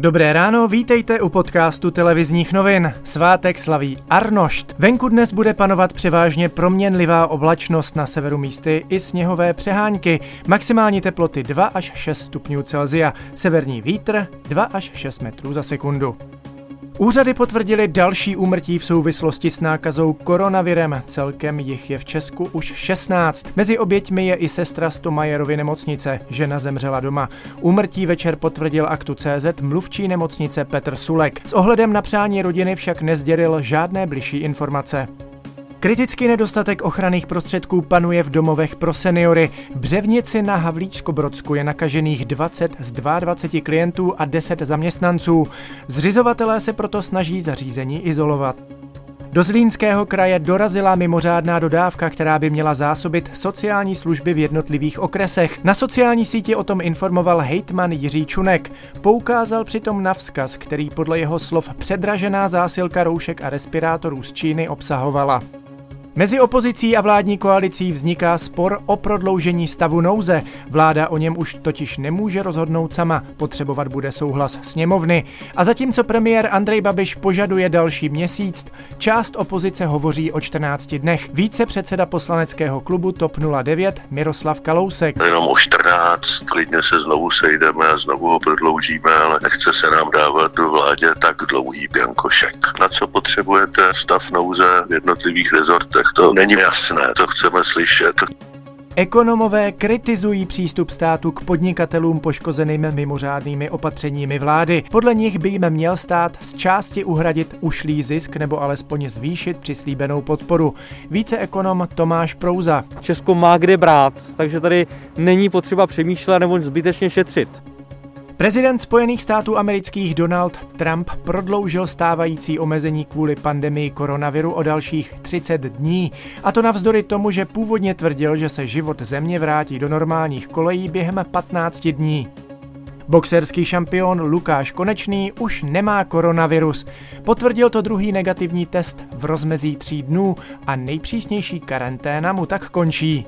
Dobré ráno, vítejte u podcastu televizních novin. Svátek slaví Arnošt. Venku dnes bude panovat převážně proměnlivá oblačnost na severu místy i sněhové přehánky. Maximální teploty 2 až 6 stupňů Celzia, severní vítr 2 až 6 metrů za sekundu. Úřady potvrdili další úmrtí v souvislosti s nákazou koronavirem. Celkem jich je v Česku už 16. Mezi oběťmi je i sestra Stomajerovy nemocnice. Žena zemřela doma. Úmrtí večer potvrdil aktu CZ mluvčí nemocnice Petr Sulek. S ohledem na přání rodiny však nezděril žádné bližší informace. Kritický nedostatek ochranných prostředků panuje v domovech pro seniory. V Břevnici na Havlíčko-Brodsku je nakažených 20 z 22 klientů a 10 zaměstnanců. Zřizovatelé se proto snaží zařízení izolovat. Do Zlínského kraje dorazila mimořádná dodávka, která by měla zásobit sociální služby v jednotlivých okresech. Na sociální síti o tom informoval hejtman Jiří Čunek. Poukázal přitom na vzkaz, který podle jeho slov předražená zásilka roušek a respirátorů z Číny obsahovala. Mezi opozicí a vládní koalicí vzniká spor o prodloužení stavu nouze. Vláda o něm už totiž nemůže rozhodnout sama, potřebovat bude souhlas sněmovny. A zatímco premiér Andrej Babiš požaduje další měsíc, část opozice hovoří o 14 dnech. Více předseda poslaneckého klubu TOP 09 Miroslav Kalousek. Jenom o 14, klidně se znovu sejdeme a znovu ho prodloužíme, ale nechce se nám dávat do vládě tak dlouhý biankošek. Na co potřebujete stav nouze v jednotlivých rezortech? To není jasné, to chceme slyšet. Ekonomové kritizují přístup státu k podnikatelům poškozeným mimořádnými opatřeními vlády. Podle nich by jim měl stát z části uhradit ušlý zisk nebo alespoň zvýšit přislíbenou podporu. Více ekonom Tomáš Prouza. Česko má kde brát, takže tady není potřeba přemýšlet nebo zbytečně šetřit. Prezident Spojených států amerických Donald Trump prodloužil stávající omezení kvůli pandemii koronaviru o dalších 30 dní. A to navzdory tomu, že původně tvrdil, že se život země vrátí do normálních kolejí během 15 dní. Boxerský šampion Lukáš Konečný už nemá koronavirus. Potvrdil to druhý negativní test v rozmezí tří dnů a nejpřísnější karanténa mu tak končí.